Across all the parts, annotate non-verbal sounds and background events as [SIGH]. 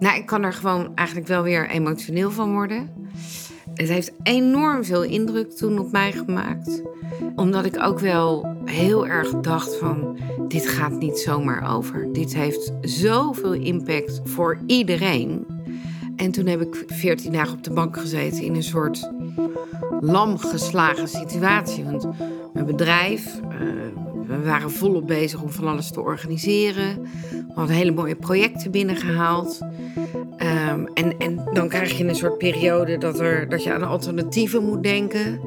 Nou, ik kan er gewoon eigenlijk wel weer emotioneel van worden. Het heeft enorm veel indruk toen op mij gemaakt. Omdat ik ook wel heel erg dacht van... dit gaat niet zomaar over. Dit heeft zoveel impact voor iedereen. En toen heb ik veertien dagen op de bank gezeten in een soort lam geslagen situatie. Want mijn bedrijf, uh, we waren volop bezig om van alles te organiseren. We hadden hele mooie projecten binnengehaald. Um, en, en dan krijg je een soort periode dat, er, dat je aan alternatieven moet denken.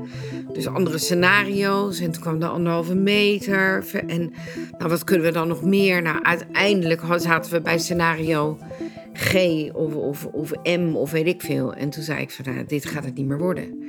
Dus andere scenario's. En toen kwam de anderhalve meter. En nou, wat kunnen we dan nog meer? Nou, uiteindelijk zaten we bij scenario G of, of, of M of weet ik veel. En toen zei ik van, nou, dit gaat het niet meer worden.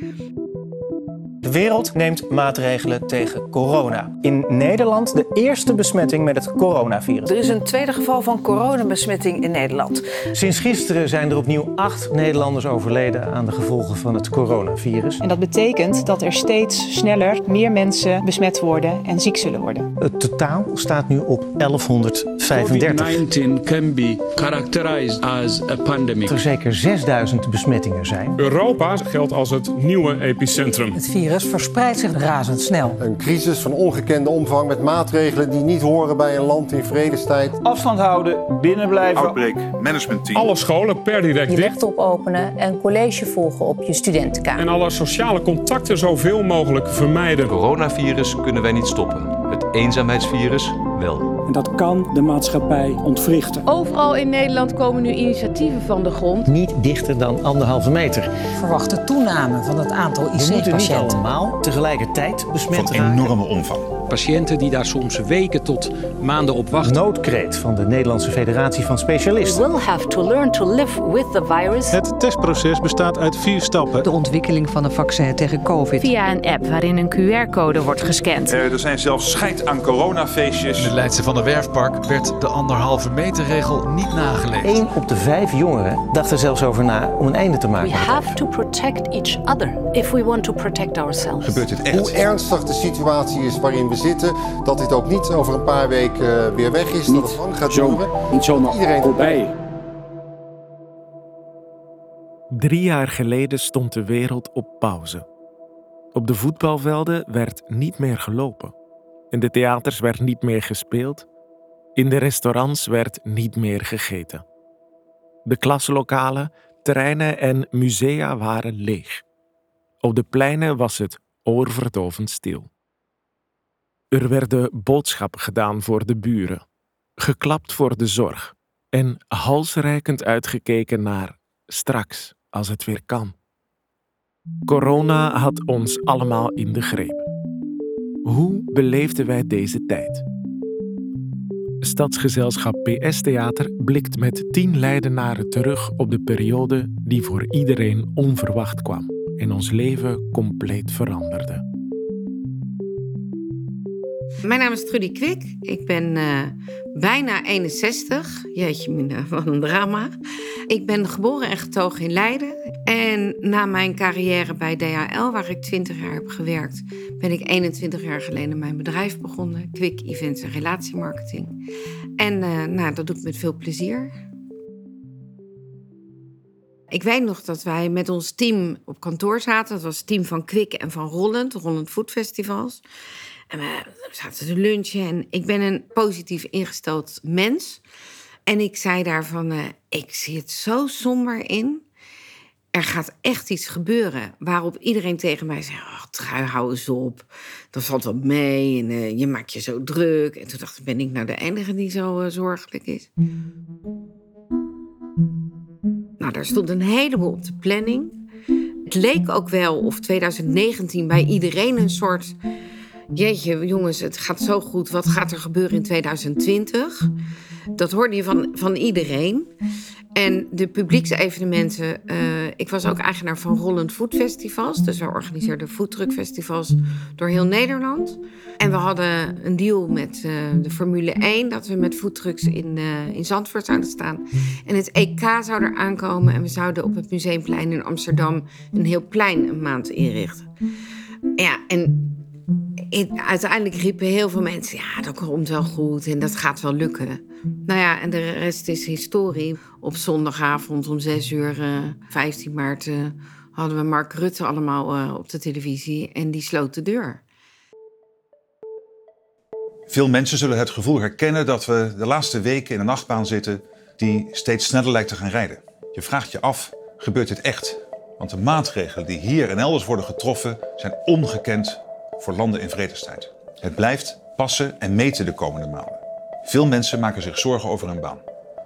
De wereld neemt maatregelen tegen corona. In Nederland de eerste besmetting met het coronavirus. Er is een tweede geval van coronabesmetting in Nederland. Sinds gisteren zijn er opnieuw acht Nederlanders overleden aan de gevolgen van het coronavirus. En dat betekent dat er steeds sneller meer mensen besmet worden en ziek zullen worden. Het totaal staat nu op 1135. COVID-19 can be characterized as a pandemic. Er zeker 6000 besmettingen zijn. Europa geldt als het nieuwe epicentrum. Het virus verspreidt zich razendsnel. Een crisis van ongekende omvang met maatregelen die niet horen bij een land in vredestijd. Afstand houden, binnenblijven. Outbreak management team. Alle scholen per direct je dicht. laptop openen en college volgen op je studentenkamer. En alle sociale contacten zoveel mogelijk vermijden. Het coronavirus kunnen wij niet stoppen. Het eenzaamheidsvirus wel. En dat kan de maatschappij ontwrichten. Overal in Nederland komen nu initiatieven van de grond. Niet dichter dan anderhalve meter. Verwachte toename van het aantal IC-patiënten. We moeten niet allemaal tegelijkertijd besmet Van raken. enorme omvang. Patiënten die daar soms weken tot maanden op wachten. Noodkreet van de Nederlandse Federatie van Specialisten. We will have to learn to live with the virus. Het testproces bestaat uit vier stappen. De ontwikkeling van een vaccin tegen COVID. Via een app waarin een QR-code wordt gescand. Uh, er zijn zelfs scheid aan coronafeestjes. In de Leidse van der Werfpark werd de anderhalve meter regel niet nageleefd. Eén op de vijf jongeren dacht er zelfs over na om een einde te maken. We have to protect each other if we want to protect ourselves. Gebeurt dit echt? Hoe ernstig de situatie is waarin we zitten, dat dit ook niet over een paar weken weer weg is, dat het lang gaat duren. Niet zomaar Iedereen voorbij. Drie jaar geleden stond de wereld op pauze. Op de voetbalvelden werd niet meer gelopen. In de theaters werd niet meer gespeeld. In de restaurants werd niet meer gegeten. De klaslokalen, terreinen en musea waren leeg. Op de pleinen was het oorverdovend stil. Er werden boodschappen gedaan voor de buren, geklapt voor de zorg en halsreikend uitgekeken naar straks als het weer kan. Corona had ons allemaal in de greep. Hoe beleefden wij deze tijd? Stadsgezelschap PS Theater blikt met tien Leidenaren terug op de periode die voor iedereen onverwacht kwam en ons leven compleet veranderde. Mijn naam is Trudy Kwik. Ik ben uh, bijna 61. Jeetje, mina, wat een drama. Ik ben geboren en getogen in Leiden. En na mijn carrière bij DHL, waar ik 20 jaar heb gewerkt, ben ik 21 jaar geleden mijn bedrijf begonnen. Kwik Events en Relatiemarketing. En uh, nou, dat doe ik met veel plezier. Ik weet nog dat wij met ons team op kantoor zaten. Dat was het team van Kwik en van Rollend, Rollend Food Festivals. En we zaten te lunchen en ik ben een positief ingesteld mens. En ik zei daarvan, uh, ik zie het zo somber in. Er gaat echt iets gebeuren. Waarop iedereen tegen mij zei, oh, trui, hou eens op. Dat valt wel mee en uh, je maakt je zo druk. En toen dacht ik, ben ik nou de enige die zo uh, zorgelijk is? Nou, daar stond een heleboel op de planning. Het leek ook wel of 2019 bij iedereen een soort jeetje, jongens, het gaat zo goed. Wat gaat er gebeuren in 2020? Dat hoorde je van, van iedereen. En de publieksevenementen. Uh, ik was ook eigenaar van Rollend Food Festivals. Dus we organiseerden foodtruckfestivals door heel Nederland. En we hadden een deal met uh, de Formule 1... dat we met foodtrucks in, uh, in Zandvoort zouden staan. En het EK zou er aankomen... en we zouden op het Museumplein in Amsterdam... een heel plein een maand inrichten. Ja, en uiteindelijk riepen heel veel mensen: ja, dat komt wel goed en dat gaat wel lukken. Nou ja, en de rest is historie. Op zondagavond om 6 uur, eh, 15 maart, eh, hadden we Mark Rutte allemaal eh, op de televisie en die sloot de deur. Veel mensen zullen het gevoel herkennen dat we de laatste weken in een achtbaan zitten die steeds sneller lijkt te gaan rijden. Je vraagt je af, gebeurt dit echt? Want de maatregelen die hier en elders worden getroffen zijn ongekend voor landen in vredestijd. Het blijft passen en meten de komende maanden. Veel mensen maken zich zorgen over hun baan.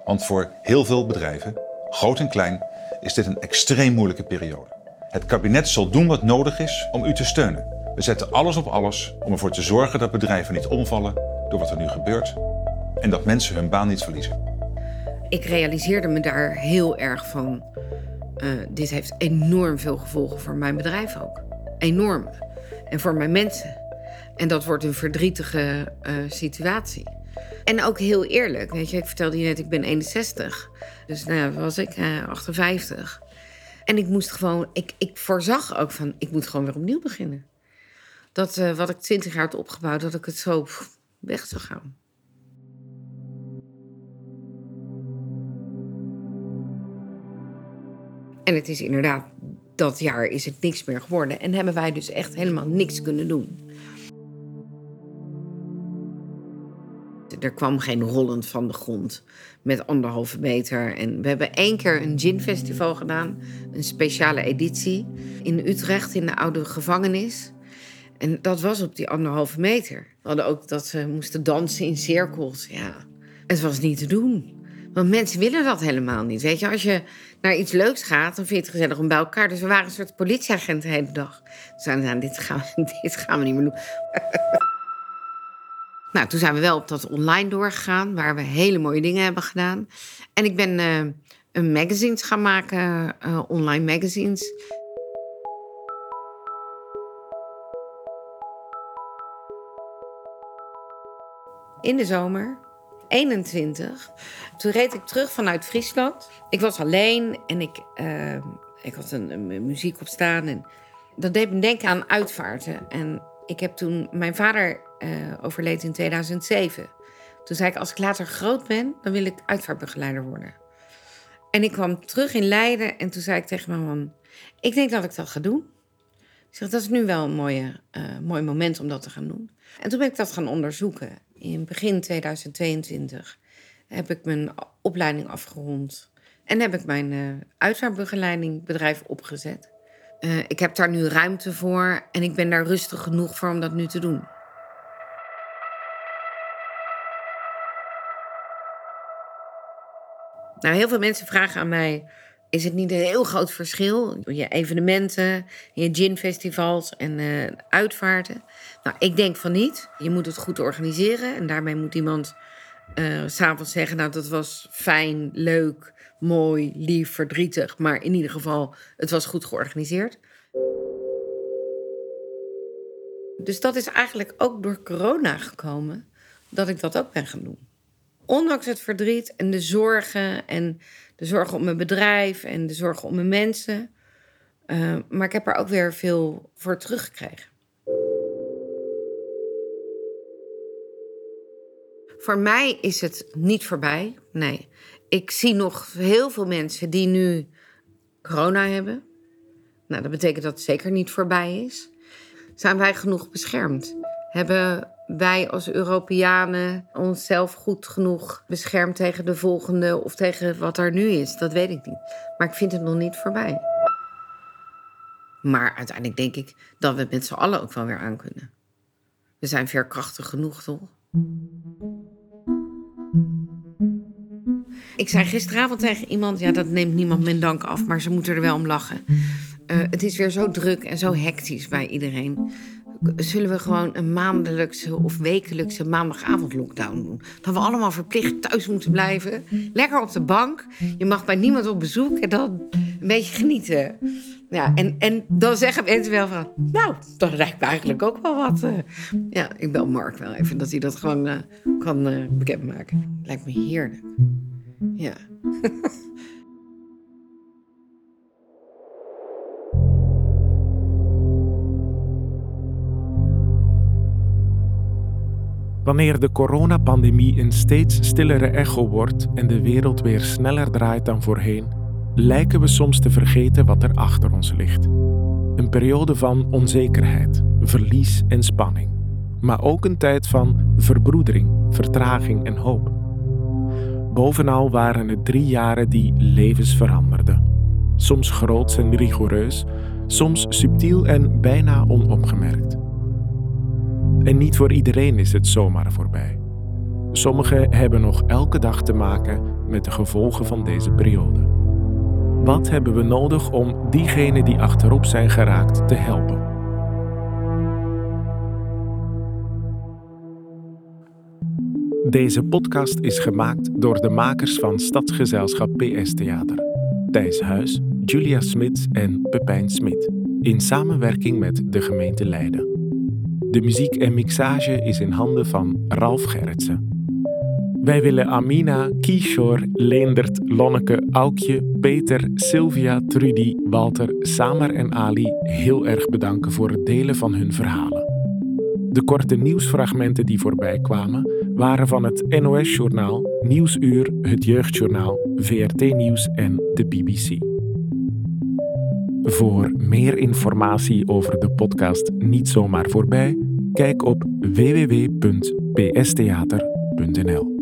Want voor heel veel bedrijven, groot en klein, is dit een extreem moeilijke periode. Het kabinet zal doen wat nodig is om u te steunen. We zetten alles op alles om ervoor te zorgen dat bedrijven niet omvallen door wat er nu gebeurt en dat mensen hun baan niet verliezen. Ik realiseerde me daar heel erg van. eh, dit heeft enorm veel gevolgen voor mijn bedrijf ook. Enorm. En voor mijn mensen. En dat wordt een verdrietige eh, situatie. En ook heel eerlijk. Weet je, ik vertelde je net, ik ben 61. Dus nou, was ik eh, 58. En ik moest gewoon, ik, ik voorzag ook van, ik moet gewoon weer opnieuw beginnen. Dat eh, wat ik 20 jaar had opgebouwd, dat ik het zo weg zou gaan. En het is inderdaad, dat jaar is het niks meer geworden. En hebben wij dus echt helemaal niks kunnen doen. Er kwam geen rollend van de grond met anderhalve meter. En we hebben één keer een ginfestival gedaan. Een speciale editie in Utrecht in de oude gevangenis. En dat was op die anderhalve meter. We hadden ook dat ze moesten dansen in cirkels. Ja, het was niet te doen. Want mensen willen dat helemaal niet. Weet je, als je naar iets leuks gaat, dan vind je het gezellig om bij elkaar. Dus we waren een soort politieagenten de hele dag. Toen zeiden we, nou, dit gaan, we, [LAUGHS] dit gaan we niet meer doen. [LAUGHS] nou, toen zijn we wel op dat online doorgegaan, waar we hele mooie dingen hebben gedaan. En ik ben eh, een magazines gaan maken, eh, online magazines. In de zomer 21. Toen reed ik terug vanuit Friesland. Ik was alleen en ik, eh, ik had een, muziek op staan. En dat deed me denken aan uitvaarten. En ik heb toen... Mijn vader eh, overleed in 2007. Toen zei ik, als ik later groot ben... dan wil ik uitvaartbegeleider worden. En ik kwam terug in Leiden en toen zei ik tegen mijn man... ik denk dat ik dat ga doen. Ik zeg, dat is nu wel een mooie, eh, mooi moment om dat te gaan doen. En toen ben ik dat gaan onderzoeken. In begin 2022 heb ik mijn opleiding afgerond. En heb ik mijn uh, opgezet. Uh, ik heb daar nu ruimte voor en ik ben daar rustig genoeg voor om dat nu te doen. Nou, heel veel mensen vragen aan mij: is het niet een heel groot verschil? Je evenementen, je ginfestivals en uh, uitvaarten. Nou, ik denk van niet. Je moet het goed organiseren. En daarmee moet iemand uh, s'avonds zeggen: Nou, dat was fijn, leuk, mooi, lief, verdrietig. Maar in ieder geval, het was goed georganiseerd. Dus dat is eigenlijk ook door corona gekomen dat ik dat ook ben gaan doen. Ondanks het verdriet en de zorgen en de zorgen om mijn bedrijf en de zorgen om mijn mensen. Uh, maar ik heb er ook weer veel voor teruggekregen. Voor mij is het niet voorbij. Nee. Ik zie nog heel veel mensen die nu corona hebben. Nou, dat betekent dat het zeker niet voorbij is. Zijn wij genoeg beschermd? Hebben wij als Europeanen onszelf goed genoeg beschermd tegen de volgende of tegen wat er nu is? Dat weet ik niet. Maar ik vind het nog niet voorbij. Maar uiteindelijk denk ik dat we het met z'n allen ook wel weer aan kunnen. We zijn veerkrachtig genoeg, toch? Ik zei gisteravond tegen iemand, ja, dat neemt niemand mijn dank af, maar ze moeten er wel om lachen. Uh, het is weer zo druk en zo hectisch bij iedereen. Zullen we gewoon een maandelijkse of wekelijkse maandagavond lockdown doen? Dat we allemaal verplicht thuis moeten blijven. Lekker op de bank. Je mag bij niemand op bezoek en dan een beetje genieten. Ja, en, en dan zeggen mensen wel van... Nou, dat lijkt me eigenlijk ook wel wat. Uh, ja, ik bel Mark wel even dat hij dat gewoon uh, kan uh, bekendmaken. Lijkt me heerlijk. Ja. [LAUGHS] Wanneer de coronapandemie een steeds stillere echo wordt en de wereld weer sneller draait dan voorheen, lijken we soms te vergeten wat er achter ons ligt. Een periode van onzekerheid, verlies en spanning, maar ook een tijd van verbroedering, vertraging en hoop. Bovenal waren het drie jaren die levens veranderden. Soms groots en rigoureus, soms subtiel en bijna onopgemerkt. En niet voor iedereen is het zomaar voorbij. Sommigen hebben nog elke dag te maken met de gevolgen van deze periode. Wat hebben we nodig om diegenen die achterop zijn geraakt te helpen? Deze podcast is gemaakt door de makers van Stadsgezelschap PS Theater. Thijs Huis, Julia Smits en Pepijn Smit. In samenwerking met de gemeente Leiden. De muziek en mixage is in handen van Ralf Gerritsen. Wij willen Amina, Kishore, Leendert, Lonneke, Aukje, Peter, Sylvia, Trudy, Walter, Samer en Ali heel erg bedanken voor het delen van hun verhalen. De korte nieuwsfragmenten die voorbij kwamen waren van het NOS-journaal, Nieuwsuur, het Jeugdjournaal, VRT Nieuws en de BBC. Voor meer informatie over de podcast Niet zomaar voorbij, kijk op www.pstheater.nl.